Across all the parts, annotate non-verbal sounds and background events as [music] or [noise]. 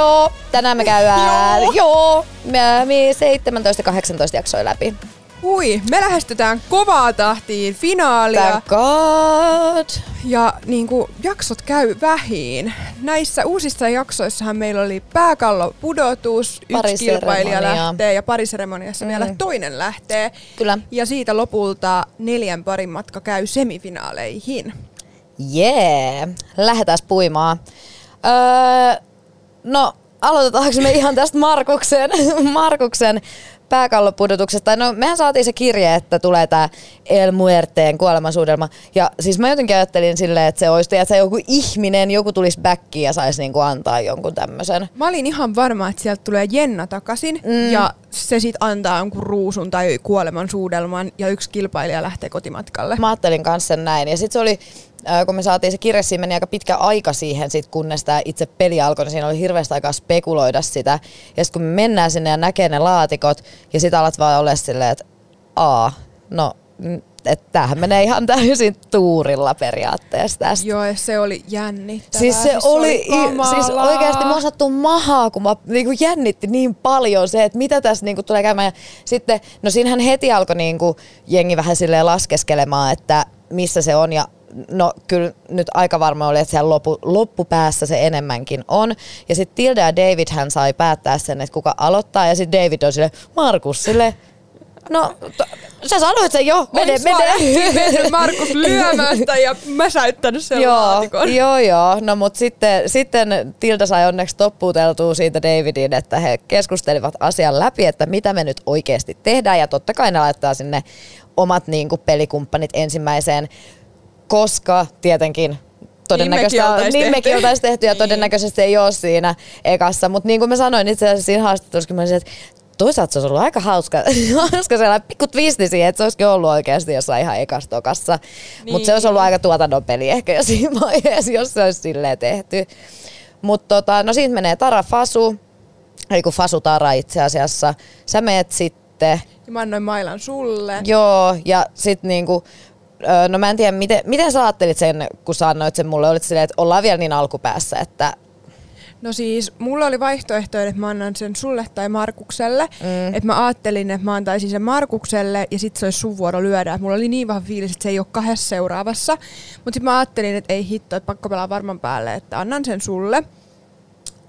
Joo, tänään me käydään, Joo. joo, me, me 17-18 jaksoja läpi. Hui, me lähestytään kovaa tahtiin finaalia Thank God. ja niin kuin, jaksot käy vähiin. Näissä uusissa jaksoissahan meillä oli pääkallo pudotus, yksi kilpailija lähtee ja pariseremoniassa mm. vielä toinen lähtee. Kyllä. Ja siitä lopulta neljän parin matka käy semifinaaleihin. Jee, lähdetään puimaan. Öö, no, aloitetaanko me ihan tästä Markuksen, [laughs] Markuksen pääkallopudotuksesta? No, mehän saatiin se kirje, että tulee tämä El Muerteen kuolemansuudelma. Ja siis mä jotenkin ajattelin silleen, että se olisi, että se joku ihminen, joku tulisi backiin ja saisi niinku antaa jonkun tämmöisen. Mä olin ihan varma, että sieltä tulee Jenna takaisin mm. ja se sit antaa jonkun ruusun tai kuoleman suudelman ja yksi kilpailija lähtee kotimatkalle. Mä ajattelin kanssa sen näin. Ja sitten se oli, kun me saatiin se kirja, siinä meni aika pitkä aika siihen, sit, kunnes tämä itse peli alkoi, niin siinä oli hirveästi aikaa spekuloida sitä. Ja sitten kun me mennään sinne ja näkee ne laatikot, ja sitten alat vaan olla silleen, että aa, no, että tämähän menee ihan täysin tuurilla periaatteessa tästä. Joo, ja se oli jännittävää. Siis se oli, i- siis oikeasti mua sattuu mahaa, kun mä niinku jännitti niin paljon se, että mitä tässä niinku tulee käymään. Ja sitten, no siinähän heti alkoi niinku jengi vähän silleen laskeskelemaan, että missä se on ja No kyllä nyt aika varma oli, että siellä loppu, loppupäässä se enemmänkin on. Ja sitten Tilda ja David hän sai päättää sen, että kuka aloittaa. Ja sitten David on sille Markus sille, no to, sä sanoit sen jo, mene, Olis mene. Markus lyömästä ja mäsäyttänyt sen joo, laatikon. joo, joo. No mutta sitten, sitten Tilda sai onneksi toppuuteltua siitä Davidin, että he keskustelivat asian läpi, että mitä me nyt oikeasti tehdään. Ja totta kai ne laittaa sinne omat niin kuin, pelikumppanit ensimmäiseen, koska tietenkin todennäköisesti Niin mekin niin tehty. mekin oltaisiin tehty ja Niin. todennäköisesti ei ole siinä ekassa. Mutta niin kuin mä sanoin itse asiassa siinä haastattelussa, mä olisin, että toisaalta se olisi ollut aika hauska, [laughs] hauska sellainen pikku twisti siihen, että se olisikin ollut oikeasti jossain ihan ekastokassa. Niin. Mutta se olisi ollut aika tuotannon peli ehkä jo [laughs] siinä vaiheessa, jos se olisi silleen tehty. Mutta tota, no siitä menee Tara Fasu, eli kun Fasu Tara itse asiassa. Sä meet sitten, Ja mä annoin mailan sulle. joo, ja sitten niinku, no mä en tiedä, miten, miten sä ajattelit sen, kun sä annoit sen mulle, olit silleen, että ollaan vielä niin alkupäässä, että No siis, mulla oli vaihtoehto, että mä annan sen sulle tai Markukselle. Mm. Että mä ajattelin, että mä antaisin sen Markukselle ja sit se olisi sun vuoro lyödä. Et mulla oli niin vahva fiilis, että se ei ole kahdessa seuraavassa. Mutta sitten mä ajattelin, että ei hitto, että pakko pelaa varman päälle, että annan sen sulle.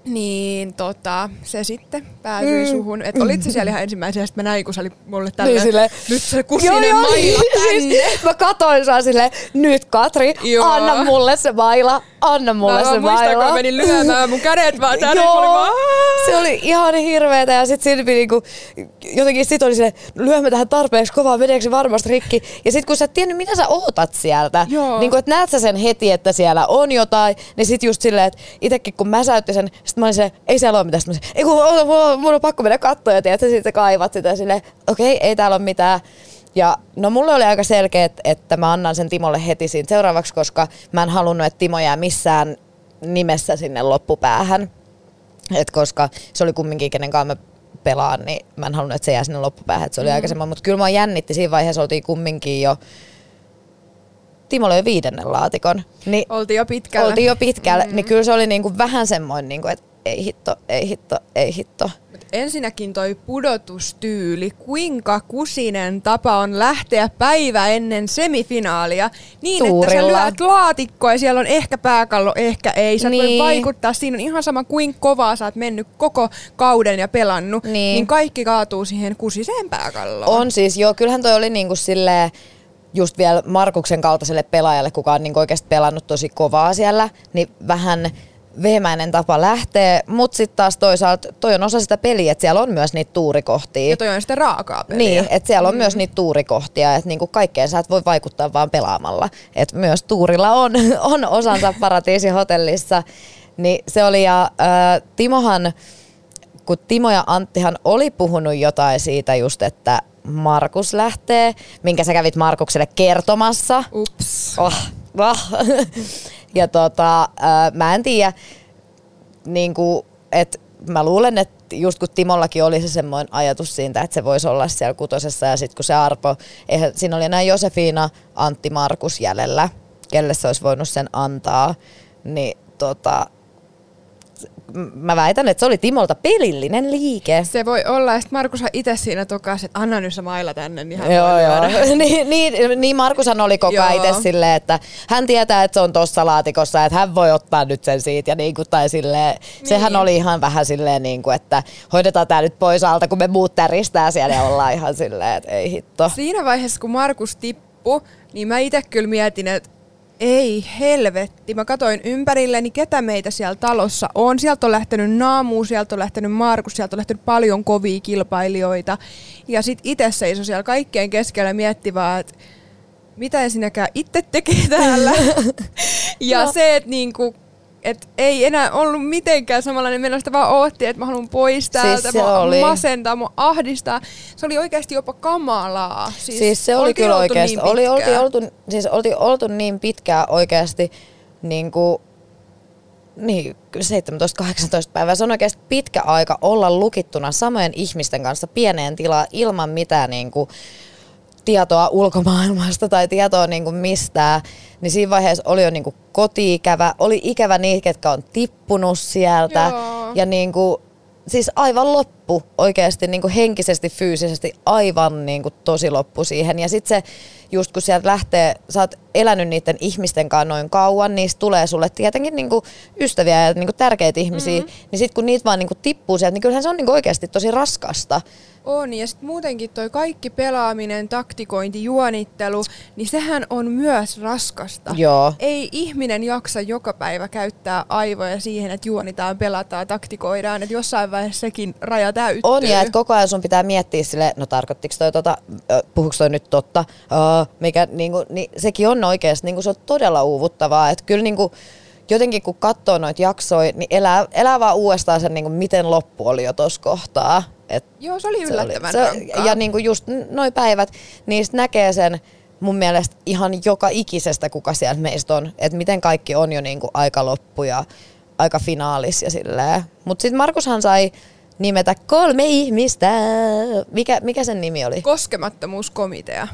Niin tota, se sitten päätyi mm. suhun. Että olit se siellä ihan ensimmäisenä, sitten mä näin, kun se oli mulle tällä, Niin silleen- nyt se kusinen maila tänne. [laughs] Siis mä katoin saa silleen, nyt Katri, Joo. anna mulle se maila, anna mulle Mä se vaan muistan, kun maila. mä menin lyömään mun kädet vaan tänne. Joo, Mä olin vaan, se oli ihan hirveetä ja sitten Silvi niinku, jotenkin sit oli se, lyömme tähän tarpeeksi kovaa, meneekö se varmasti rikki. Ja sitten kun sä et tiennyt, mitä sä ootat sieltä, Joo. niin kun, että näet sä sen heti, että siellä on jotain, niin sit just silleen, että itekin kun mä säytti sen, sit mä olin se, ei siellä ole mitään. Sit mä olin, ei kun oota, mulla, mulla on pakko mennä katsoa ja tiedät, sä sitten kaivat sitä silleen, okei, ei täällä ole mitään. Ja no mulle oli aika selkeä, että, että mä annan sen Timolle heti siinä seuraavaksi, koska mä en halunnut, että Timo jää missään nimessä sinne loppupäähän. Et koska se oli kumminkin, kenen kanssa mä pelaan, niin mä en halunnut, että se jää sinne loppupäähän. Et se oli mm. aika semmoinen, mutta kyllä mä jännitti siinä vaiheessa, oltiin kumminkin jo Timo löi viidennen laatikon. Niin Oltiin jo pitkällä. oltiin jo pitkällä, mm. niin kyllä se oli niinku vähän semmoinen, niinku, että ei hitto, ei hitto, ei hitto. Mut Ensinnäkin toi pudotustyyli, kuinka kusinen tapa on lähteä päivä ennen semifinaalia niin, että Tuurilla. sä lyöt laatikkoa ja siellä on ehkä pääkallo, ehkä ei. Sä niin. Niin. voi vaikuttaa, siinä on ihan sama kuin kovaa sä oot mennyt koko kauden ja pelannut, niin, Niin. niin kaikki kaatuu siihen kusiseen pääkalloon. On siis, joo, kyllähän toi oli niinku silleen, just vielä Markuksen kaltaiselle pelaajalle, kuka on niinku oikeasti pelannut tosi kovaa siellä, niin vähän vehemäinen tapa lähtee, mutta sitten taas toisaalta toi on osa sitä peliä, että siellä on myös niitä tuurikohtia. Ja toi on sitten raakaa peliä. Niin, että siellä on mm. myös niitä tuurikohtia, että niinku kaikkeen sä et voi vaikuttaa vaan pelaamalla. Et myös tuurilla on, [laughs] on osansa paratiisihotellissa. Niin se oli, ja äh, Timohan, kun Timo ja Anttihan oli puhunut jotain siitä just, että Markus lähtee, minkä sä kävit Markukselle kertomassa. Ups. Oh, oh. [laughs] ja tota, äh, mä en tiedä, niin että mä luulen, että just kun Timollakin oli se semmoinen ajatus siitä, että se voisi olla siellä kutosessa ja sitten kun se Arpo, eihän, siinä oli näin Josefina, Antti, Markus jäljellä, kelle se olisi voinut sen antaa, niin tota, mä väitän, että se oli Timolta pelillinen liike. Se voi olla, ja sitten Markushan itse siinä tokasi, että anna nyt se mailla tänne, niin hän Joo, voi joo. [laughs] niin, niin, niin Markushan oli koko ajan itse silleen, että hän tietää, että se on tossa laatikossa, että hän voi ottaa nyt sen siitä. Ja niin kuin, tai silleen, niin. sehän oli ihan vähän silleen, niin kuin, että hoidetaan tämä nyt pois alta, kun me muut täristää siellä ja ollaan ihan silleen, että ei hitto. Siinä vaiheessa, kun Markus tippui, niin mä itse kyllä mietin, että ei helvetti. Mä katoin ympärilleni, ketä meitä siellä talossa on. Sieltä on lähtenyt Naamu, sieltä on lähtenyt Markus, sieltä on lähtenyt paljon kovia kilpailijoita. Ja sit itse seisoi siellä kaikkien keskellä miettivää, että mitä ensinnäkään itse tekee täällä. [laughs] ja No. se, että niinku, et ei enää ollut mitenkään samanlainen meno, sitä vaan ootti, että mä haluan pois täältä, Siis mua oli. masentaa, mua ahdistaa. Se oli oikeasti jopa kamalaa. Siis, siis se oli kyllä oikeasti, niin oli, oltiin, oltu, siis oltiin oltu niin pitkään oikeasti niin kuin, niin, 17-18 päivää. Se on oikeasti pitkä aika olla lukittuna samojen ihmisten kanssa pieneen tilaan ilman mitään niin kuin, tietoa ulkomaailmasta tai tietoa niin kuin mistään, niin siinä vaiheessa oli jo niin kuin koti-ikävä, oli ikävä niitä, ketkä on tippunut sieltä Joo. ja niin kuin, siis aivan loppu oikeasti niin kuin henkisesti, fyysisesti aivan niin kuin tosi loppu siihen. Ja sitten se, just kun sieltä lähtee, sä oot elänyt niiden ihmisten kanssa noin kauan, niistä tulee sulle tietenkin niin kuin ystäviä ja niin kuin tärkeitä ihmisiä, mm-hmm. niin sitten kun niitä vaan niin kuin tippuu sieltä, niin kyllähän se on niin kuin oikeasti tosi raskasta. On, ja sitten muutenkin toi kaikki pelaaminen, taktikointi, juonittelu, niin sehän on myös raskasta. Joo. Ei ihminen jaksa joka päivä käyttää aivoja siihen, että juonitaan, pelataan, taktikoidaan, että jossain vaiheessa sekin raja täyttyy. On ja että koko ajan sun pitää miettiä sille, no tarkoittiko toi tota, puhuuko toi nyt totta, mikä niinku, niin sekin on oikeasti, niinku se on todella uuvuttavaa, että kyllä niinku, jotenkin kun katsoo noita jaksoja, niin elää, elää vaan uudestaan sen, niinku, miten loppu oli jo tuossa kohtaa. Et Joo, se oli se yllättävän se, rankkaa. Ja niinku just noi päivät, niistä näkee sen mun mielestä ihan joka ikisestä, kuka siellä meistä on. Että miten kaikki on jo niinku aika loppu ja aika finaalis ja silleen. Mut sit Markushan sai nimetä kolme ihmistä. Mikä, mikä sen nimi oli? Koskemattomuuskomitea.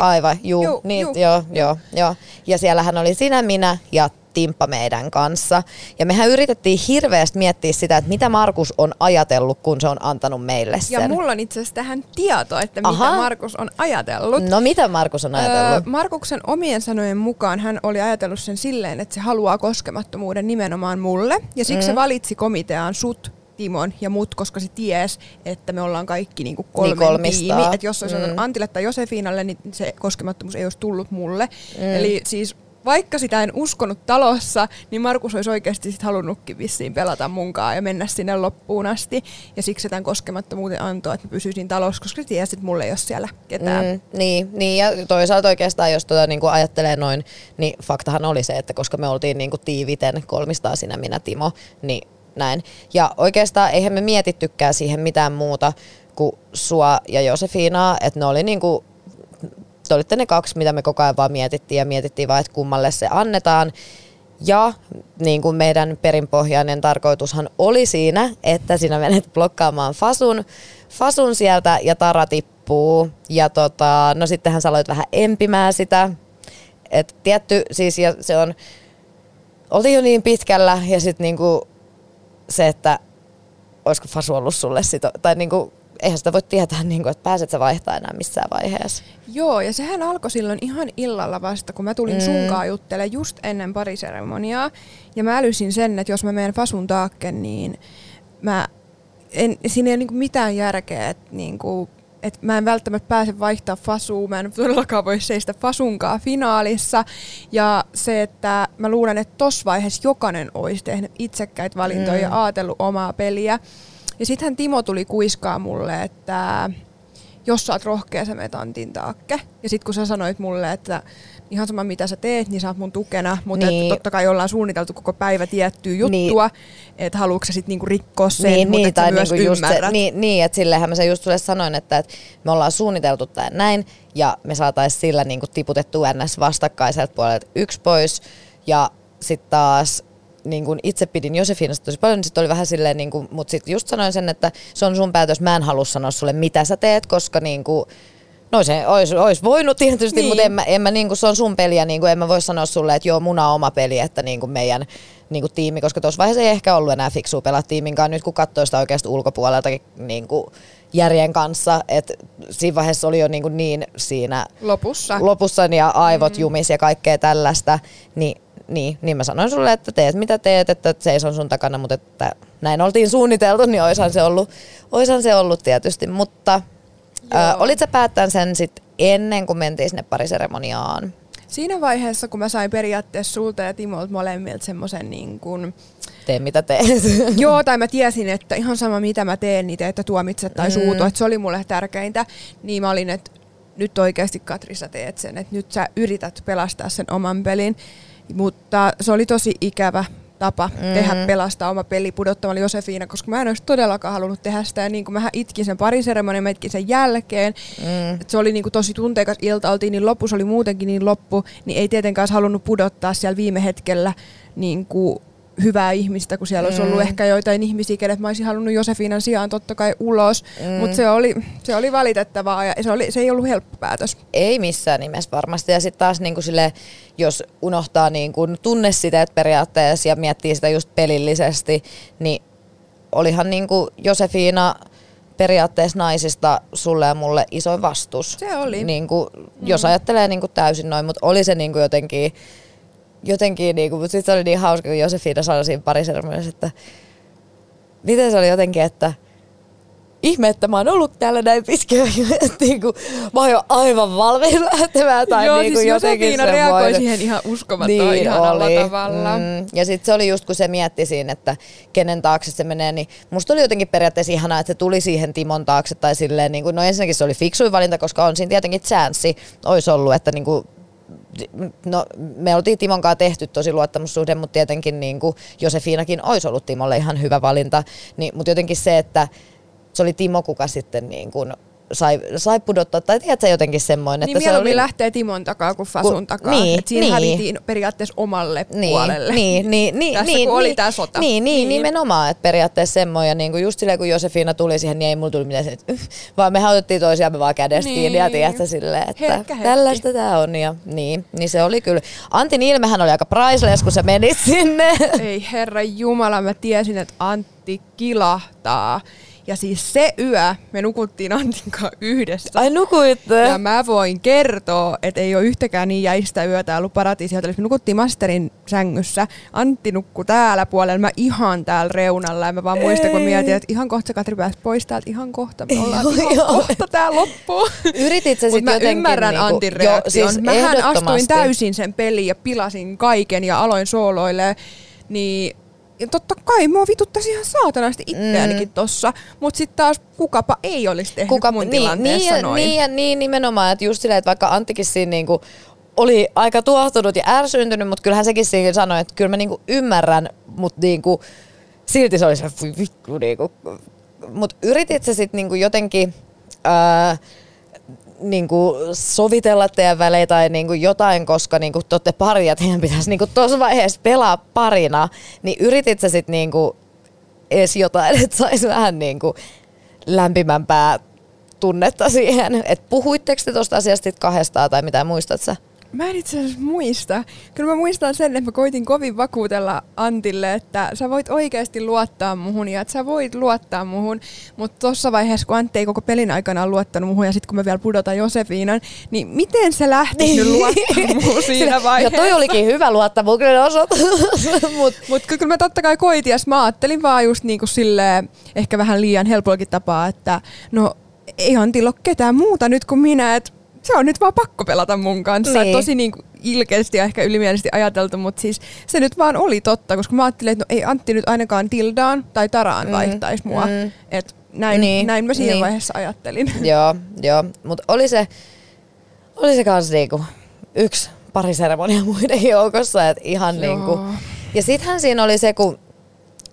Aivan, juu, Juu, niin, juu. joo, joo, joo. Ja siellähän oli sinä, minä ja Timppa meidän kanssa. Ja mehän yritettiin hirveästi miettiä sitä, että mitä Markus on ajatellut, kun se on antanut meille sen. Ja mulla on itse asiassa tähän tieto, että mitä Aha. Markus on ajatellut. No mitä Markus on ajatellut? Öö, Markuksen omien sanojen mukaan hän oli ajatellut sen silleen, että se haluaa koskemattomuuden nimenomaan mulle. Ja siksi mm. se valitsi komiteaan sut, Timon ja mut, koska se ties, että me ollaan kaikki niinku kolmen Niin tiimi. Että jos olisi Mm. Antille tai Josefinalle, niin se koskemattomuus ei olisi tullut mulle. Mm. Eli siis vaikka sitä en uskonut talossa, niin Markus olisi oikeasti sit halunnutkin vissiin pelata munkaan ja mennä sinne loppuun asti. Ja siksi se tämän koskemattomuuden antoi, että mä pysyisin talossa, koska se tiesi, että mulla ei ole siellä ketään. Mm, niin, niin, ja toisaalta oikeastaan, jos tota, niin kuin ajattelee noin, niin faktahan oli se, että koska me oltiin niin kuin tiiviten kolmistaan sinä, minä, Timo, niin näin. Ja oikeastaan eihän me mietittykään siihen mitään muuta kuin sua ja Josefinaa, että ne oli niin kuin, te olitte ne kaksi, mitä me koko ajan vaan mietittiin ja mietittiin vaan, että kummalle se annetaan. Ja niin kuin meidän perinpohjainen tarkoitushan oli siinä, että sinä menet blokkaamaan Fasun, Fasun sieltä ja Tara tippuu. Ja tota, no sittenhän sä aloit vähän empimään sitä. Et tietty, siis ja se on, oltiin jo niin pitkällä ja sitten niinku se, että olisiko Fasu ollut sulle sit, tai niinku, eihän sitä voi tietää, niinku, että pääset sä vaihtaa enää missään vaiheessa. Joo, ja sehän alkoi silloin ihan illalla vasta, kun mä tulin Mm. sunkaan juttelemaan just ennen pariseremoniaa. Ja mä älysin sen, että jos mä menen Fasun taakke, niin mä en, siinä ei ole niinku mitään järkeä, että niinku, et mä en välttämättä pääse vaihtaa Fasua, mä en todellakaan voi seistä Fasunkaan finaalissa. Ja se, että mä luulen, että tossa vaiheessa jokainen olisi tehnyt itsekkäitä valintoja mm. ja ajatellut omaa peliä. Ja sittenhän Timo tuli kuiskaa mulle, että jos sä oot rohkea, sä meet Antin taakke. Ja sit kun sä sanoit mulle, että ihan sama mitä sä teet, niin sä oot mun tukena, mutta Niin. niin. totta kai ollaan suunniteltu koko päivä tiettyä juttua, niin. että haluatko sä sit niinku rikkoa sen, niin, mutta niin, et sä tai myös niinku just se, niin, niin, että sillehän mä sen just sulle sanoin, että, että me ollaan suunniteltu tämän näin, ja me saatais sillä niinku tiputettu ns. vastakkaiselta puolelta yksi pois, ja sitten taas niin kun itse pidin Josefinasta tosi paljon, niin sit oli vähän silleen, niin kun, mutta sitten just sanoin sen, että se on sun päätös, mä en halua sanoa sulle, mitä sä teet, koska niin kun, No se olisi, olisi voinut tietysti, Niin. niin. mutta en mä, en mä niinku, se on sun peliä, niinku, en mä voi sanoa sulle, että joo, mun on oma peli, että niinku meidän niinku, tiimi, koska tuossa vaiheessa ei ehkä ollut enää fiksua pelaa tiimin kanssa, nyt kun katsoo sitä oikeasti ulkopuoleltakin niinku, järjen kanssa, että siinä vaiheessa oli jo niinku niin siinä Lopussa. lopussa ja aivot mm. jumis ja kaikkea tällaista, niin, niin, niin mä sanoin sulle, että teet mitä teet, että seison sun takana, mutta että näin oltiin suunniteltu, niin oishan se ollut, oishan se ollut tietysti, mutta ö, olit sä päättänyt sen sit ennen kuin mentiin sinne pariseremoniaan? Siinä vaiheessa, kun mä sain periaatteessa sulta ja Timolta molemmilta semmoisen niin kuin, Tee mitä teet. [laughs] Joo, tai mä tiesin, että ihan sama mitä mä teen, niin te ette tuomitse tai suutu, että se oli mulle tärkeintä. Niin mä olin, että nyt oikeasti Katri sä teet sen, että nyt sä yrität pelastaa sen oman pelin. Mutta se oli tosi ikävä tapa mm. tehdä pelastaa oma peli pudottamalla Josefiina, koska mä en olisi todellakaan halunnut tehdä sitä. Ja niin kuin mä itkin sen pariseremonian, mä itkin sen jälkeen. Mm. Et se oli niin kuin tosi tunteikas ilta, oltiin niin loppu, se oli muutenkin niin loppu, niin ei tietenkään halunnut pudottaa siellä viime hetkellä niin kuin hyvää ihmistä, kun siellä olisi ollut Mm. ehkä joitain ihmisiä, kenet mä olisin halunnut Josefiinan sijaan totta kai ulos. Mm. Mutta se oli, se oli valitettavaa ja se, oli, se ei ollut helppo päätös. Ei missään nimessä varmasti. Ja sitten taas niinku sille, jos unohtaa niinku tunnesiteet periaatteessa ja miettii sitä just pelillisesti, niin olihan niinku Josefina periaatteessa naisista sulle ja mulle isoin vastus. Se oli. Niinku, jos ajattelee niinku täysin noin, mutta oli se niinku jotenkin, jotenkin niinku, mutta sitten se oli niin hauska, kun Josefina sanoi siinä parisermoniassa, että miten se oli jotenkin, että ihme, että mä oon ollut täällä näin pitkään, että [laughs] niinku, mä oon jo aivan valmiin lähtemään. Tai Joo, niinku siis jotenkin Josefina reagoi semmoinen. siihen ihan uskomattoman niin ihanalla oli. tavalla. Mm, ja sitten se oli just kun se mietti siinä, että kenen taakse se menee, niin musta oli jotenkin periaatteessa ihanaa, että se tuli siihen Timon taakse tai silleen, niin kuin, no ensinnäkin se oli fiksuin valinta, koska on siinä tietenkin chanssi, olisi ollut, että niin kuin, no, me oltiin Timon kanssa tehty tosi luottamussuhde, mutta tietenkin niin kuin Josefinakin olisi ollut Timolle ihan hyvä valinta, niin, mutta jotenkin se, että se oli Timo, kuka sitten niin kuin sai, sai pudottaa, tai tiedätkö jotenkin semmoinen, Niin että se oli... lähtee Timon takaa kuin Fasun Kun- takaa. niin, Et siinä niin. hävitiin periaatteessa omalle niin, puolelle. Niin, niin, niin, Tässä niin, kun oli niin, tää sota. Niin, niin, Niin. nimenomaan, että periaatteessa semmoinen, niin kuin just silleen kun Josefina tuli siihen, niin ei mulla tuli mitään se, että vaan me otettiin toisiamme vaan kädestä Niin. ja tiedätkö silleen, että Herkkä hetki. tällaista tää on. Ja, niin, niin se oli kyllä. Antin ilmehän oli aika priceless, kun sä menit sinne. Ei herra Jumala, mä tiesin, että Antti kilahtaa. Ja siis se yö me nukuttiin Antin kanssa yhdessä. Ai nukuitte. Ja mä voin kertoa, että ei ole yhtäkään niin jäistä yötä ollut paratiisihotellissa. Me nukuttiin Masterin sängyssä. Antti nukkui täällä puolella, mä ihan täällä reunalla. Ja mä vaan muistan, kun Ei. mietin, että ihan kohta Katri pääsi pois täältä, ihan kohta. Me ollaan Joo, ihan joo. kohta tää loppuu. Yritit sä Mutta sit mä jotenkin ymmärrän niinku- Antin Joo, reaktion. siis Mähän astuin täysin sen peliin ja pilasin kaiken ja aloin sooloille. Niin ja totta kai mua vituttaisi ihan saatanasti itseäänikin mm. tossa, mutta sitten taas kukapa ei olisi tehnyt Kuka, mun niin, tilanteessa niin, noin. Niin, niin nimenomaan, että just silleen, että vaikka Anttikin siinä niinku oli aika tuohtunut ja ärsyntynyt, mutta kyllähän sekin siinä sanoi, että kyllä mä niinku ymmärrän, mutta niinku, silti se oli se "Voi vittu. Niinku. Mutta yritit sä sitten niinku jotenkin ää, niinku sovitella teidän välejä tai niinku jotain, koska niinku te olette pari ja teidän pitäisi niinku tuossa vaiheessa pelaa parina, niin yritit sä sitten niinku edes jotain, että saisi vähän niinku lämpimämpää tunnetta siihen. Et puhuitteko te tuosta asiasta kahdestaan tai mitä muistat sä? Mä en itse asiassa muista. Kyllä mä muistan sen, että mä koitin kovin vakuutella Antille, että sä voit oikeasti luottaa muhun ja että sä voit luottaa muhun. Mutta tuossa vaiheessa, kun Antti ei koko pelin aikana luottanut muhun ja sitten kun mä vielä pudotan Josefiinan, niin miten se lähti nyt luottaa muhun [laughs] siinä Ja vaiheessa? toi olikin hyvä luottamuksen osoitus. [laughs] Mut, Mutta kyllä mä totta kai koitin ja mä ajattelin vaan just niinku silleen, ehkä vähän liian helpollakin tapaa, että no ei Antilla ole ketään muuta nyt kuin minä, että se on nyt vaan pakko pelata mun kanssa. Niin. Niin. Tosi niinku ilkeästi ja ehkä ylimielisesti ajateltu, mutta siis se nyt vaan oli totta, koska mä ajattelin, että no ei Antti nyt ainakaan Tildaan tai Taraan Mm, vaihtaisi mua. mm. Et näin, Niin, niin, näin mä siinä niin. niin. vaiheessa ajattelin. [laughs] joo, joo. Mutta oli se, oli se kans niinku yksi pariseremonia muiden joukossa, että ihan Joo. niinku. Ja sittenhän siinä oli se, kun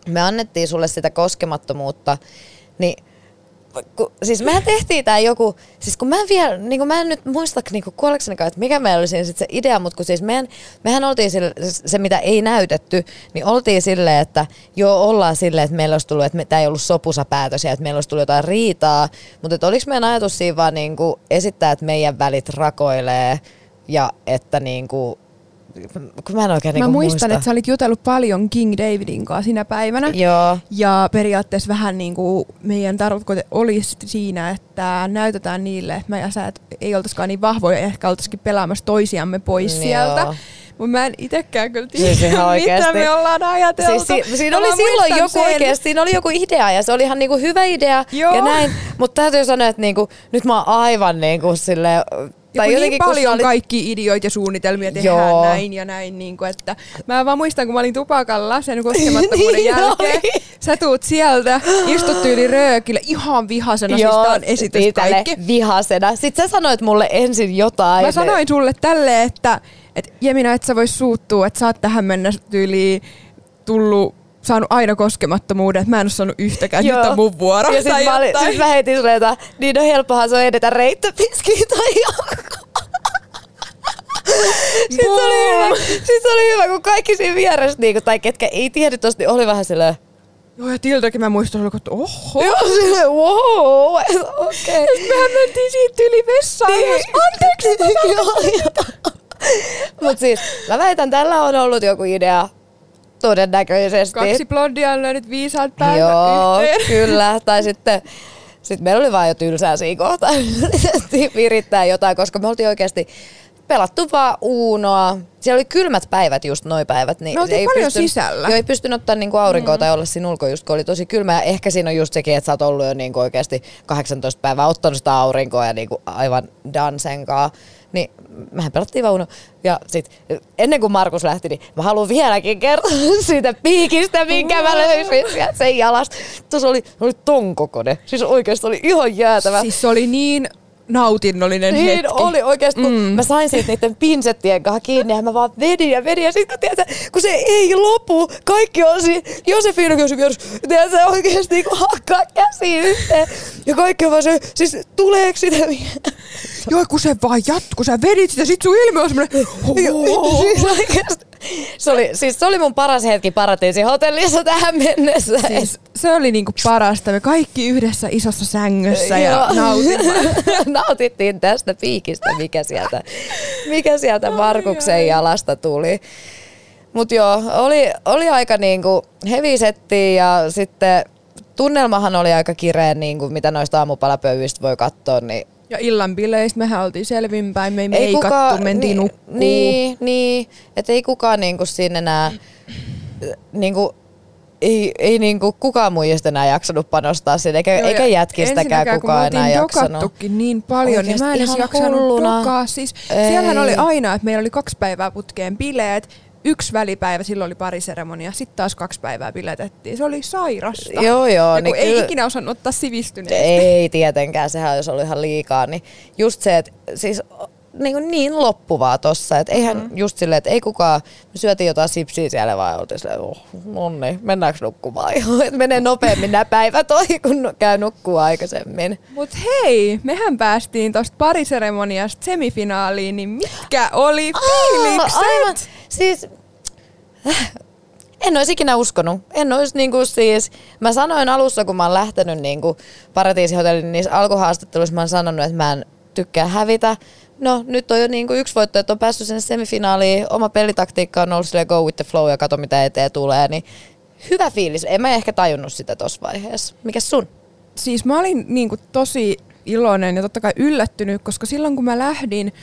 me annettiin sulle sitä koskemattomuutta, niin kun, siis mehän tehtiin tää joku, siis kun mä en vielä, niin kun mä en nyt muista niin kuolleksenikaan, että mikä meillä oli siinä sit se idea, mutta kun siis mehän, mehän oltiin sille, se mitä ei näytetty, niin oltiin silleen, että joo ollaan silleen, että meillä olisi tullut, että tämä ei ollut sopusa päätös ja että meillä olisi tullut jotain riitaa, mutta että oliko meidän ajatus siinä vaan niin kuin esittää, että meidän välit rakoilee ja että niin kuin, kun mä en oikein Mä niinku muistan, muista. että sä olit jutellut paljon King Davidin kanssa sinä päivänä. Joo, Ja periaatteessa vähän niin kuin meidän tarkoitus olisi siinä, että näytetään niille, että mä ja sä et, ei oltaisikaan niin vahvoja ja ehkä oltaisikin pelaamassa toisiamme pois Joo. sieltä. Mutta mä en itekään kyllä tiedä, Siis mitä me ollaan ajateltu. Siis si- siinä oli mä silloin joku sen. oikeasti, siinä oli joku idea ja se oli ihan niinku hyvä idea Joo. ja näin. Mutta täytyy sanoa, että niinku, nyt mä oon aivan niinku silleen, tai kun jotenkin niin paljon olit, kaikki ideoita ja suunnitelmia tehdään Joo. näin ja näin. Niin kuin, että mä vaan muistan, kun mä olin tupakalla sen koskemattomuuden [laughs] Niin jälkeen. oli. Sä tuut sieltä, istut tyyli röökille ihan vihasena. siis tää on esitys niin kaikki. vihasena. Sitten sä sanoit mulle ensin jotain. Mä sanoin sulle tälle, että et Jemina, et sä vois suuttua, että sä oot tähän mennessä tyyliin tullut saanut aina koskemattomuuden, että mä en oo saanut yhtäkään, Joo. nyt on mun vuoro. Ja sit tai mä, olin, jotain. sit mä heitin sulle, että niin no helppohan se on edetä reittopiskiin tai joku. Sitten se oli hyvä, Boom. sit se oli hyvä, kun kaikki siinä vieressä, niin tai ketkä ei tiedä tosta, niin oli vähän silleen, Joo, ja Tiltakin mä muistan, että oho. Joo, [laughs] silleen, wow, okei. Okay. Mehän mentiin siitä yli vessaan. Niin. Anteeksi. [laughs] Joo. Mut siis, mä väitän, tällä on ollut joku idea todennäköisesti. Kaksi blondia on löynyt viisaat päivät Joo, yhteen. kyllä. [laughs] Tai sitten sit meillä oli vaan jo tylsää siinä kohtaa. [laughs] Virittää jotain, koska me oltiin oikeasti pelattu vaan uunoa. Siellä oli kylmät päivät just noi päivät. Niin Me ei paljon pystynyt- sisällä. Joo, ei pystynyt ottaa niinku aurinkoa mm. tai olla siinä ulko just kun oli tosi kylmä. Ja ehkä siinä on just sekin, että sä oot ollut jo niinku oikeasti 18 päivää ottanut sitä aurinkoa ja niinku aivan dansenkaa. Niin mehän pelattiin Uno. Ja sit ennen kuin Markus lähti, niin mä haluan vieläkin kertoa [laughs] siitä piikistä, minkä mä löysin sen jalasta. Tuossa oli, oli ton kokoinen. Siis oikeasti oli ihan jäätävä. Siis se oli niin nautinnollinen Niin hetki. oli oikeasti, kun mm. mä sain siitä niiden pinsettien kanssa kiinni ja mä vaan vedin ja vedin ja sit kun, tiedätkö, kun se ei lopu, kaikki on siinä, Josefina on siinä vieressä, tiedätkö, oikeasti kun hakkaa käsiin yhteen ja kaikki on vaan se, siis tuleeko sitä vielä? Joo, kun se vaan jatkuu, sä vedit sitä, sit sun ilme on semmonen... siis. Se oli, siis se oli mun paras hetki paratiisi hotellissa tähän mennessä. Siis se oli niinku parasta. Me kaikki yhdessä isossa sängyssä ja nautimme. [laughs] Nautittiin tästä piikistä, mikä sieltä, mikä sieltä Markuksen jalasta tuli. Mutta joo, oli, oli aika niinku hevisetti ja sitten tunnelmahan oli aika kireä, niinku, mitä noista aamupalapöydistä voi katsoa, niin Ja illan bileistä mehän oltiin selvinpäin, me ei meikattu, mentiin niin, nukkuu. Niin, niin että ei kukaan niinku sinne enää, niinku, ei, ei niinku kukaan muijista enää jaksanut panostaa sinne, eikä, Joo, eikä jätkistäkään kukaan enää jaksanut. niin paljon, niin mä en edes jaksanut dokaa. Siis, Ei. siellähän oli aina, että meillä oli kaksi päivää putkeen bileet, yksi välipäivä, silloin oli pari seremonia, sitten taas kaksi päivää biletettiin. Se oli sairasta. Joo, joo. ja niin ei kyllä- ikinä osannut ottaa sivistyneesti. Ei tietenkään, sehän olisi ollut ihan liikaa. Niin just se, että siis niin, kuin niin loppuvaa tossa, että eihän mm. just silleen, että ei kukaan, me syötiin jotain sipsiä siellä vaan oltiin silleen, oh, no niin, mennäänkö nukkumaan [laughs] jo, että menee nopeammin nämä päivät ohi, kun käy nukkua aikaisemmin. Mut hei, mehän päästiin tosta pariseremoniasta semifinaaliin, niin mitkä oli fiilikset? aivan, siis en olisi ikinä uskonut. En olisi niinku siis, mä sanoin alussa, kun mä oon lähtenyt niinku Paratiisihotellin niissä alkuhaastatteluissa, mä oon sanonut, että mä en tykkää hävitä. No nyt on jo niinku yksi voitto, että on päässyt sen semifinaaliin. Oma pelitaktiikka on ollut silleen go with the flow ja kato mitä eteen tulee. Niin hyvä fiilis. En mä ehkä tajunnut sitä tossa vaiheessa. Mikäs sun? Siis mä olin niinku tosi iloinen ja totta kai yllättynyt, koska silloin kun mä lähdin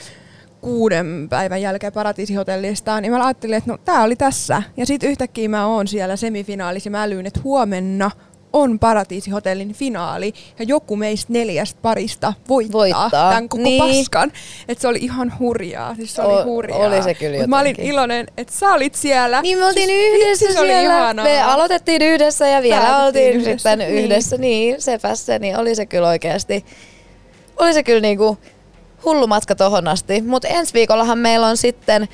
kuuden päivän jälkeen Paratiisihotellista, niin mä ajattelin, että no tää oli tässä. Ja sitten yhtäkkiä mä oon siellä semifinaalissa ja mä älyyn, että huomenna on Paratiisihotellin finaali ja joku meistä neljästä parista voittaa, Voittaa. tämän koko Niin. paskan. Et se oli ihan hurjaa, siis se oli O- hurjaa. oli se kyllä Mut mä olin iloinen, että sä olit siellä. Niin me oltiin Siis yhdessä vitsi, se oli siellä. ihanaa. Me aloitettiin yhdessä ja vielä Päätettiin oltiin yhdessä, sitten niin. yhdessä. Niin, sepässä, niin oli se kyllä oikeasti. Oli se kyllä niinku hullu matka tohon asti. Mutta ensi viikollahan meillä on sitten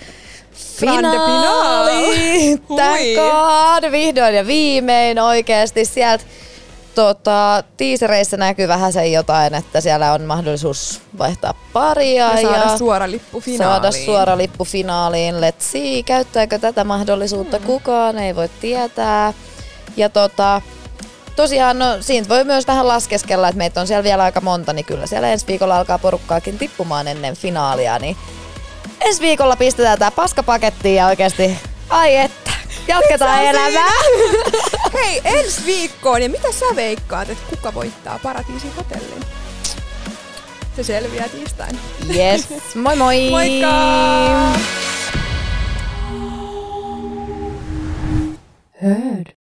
finaali. [laughs] Thank vihdoin ja viimein oikeasti sieltä tota, tiisereissä näkyy vähän sen jotain, että siellä on mahdollisuus vaihtaa paria Ja saada ja suora lippu finaaliin. saada suora lippu finaaliin. Let's see, käyttääkö tätä mahdollisuutta Hmm. kukaan, ei voi tietää. Ja tota, tosiaan, no siitä voi myös vähän laskeskella, että meitä on siellä vielä aika monta, niin kyllä siellä ensi viikolla alkaa porukkaakin tippumaan ennen finaalia, niin ensi viikolla pistetään tää paskapakettiin ja oikeasti, ai että, jatketaan elämää. Hei, ensi viikkoon, ja mitä sä veikkaat, että kuka voittaa Paratiisin hotellin? Se selviää tiistaina. Yes, moi moi! Moikka! Heard.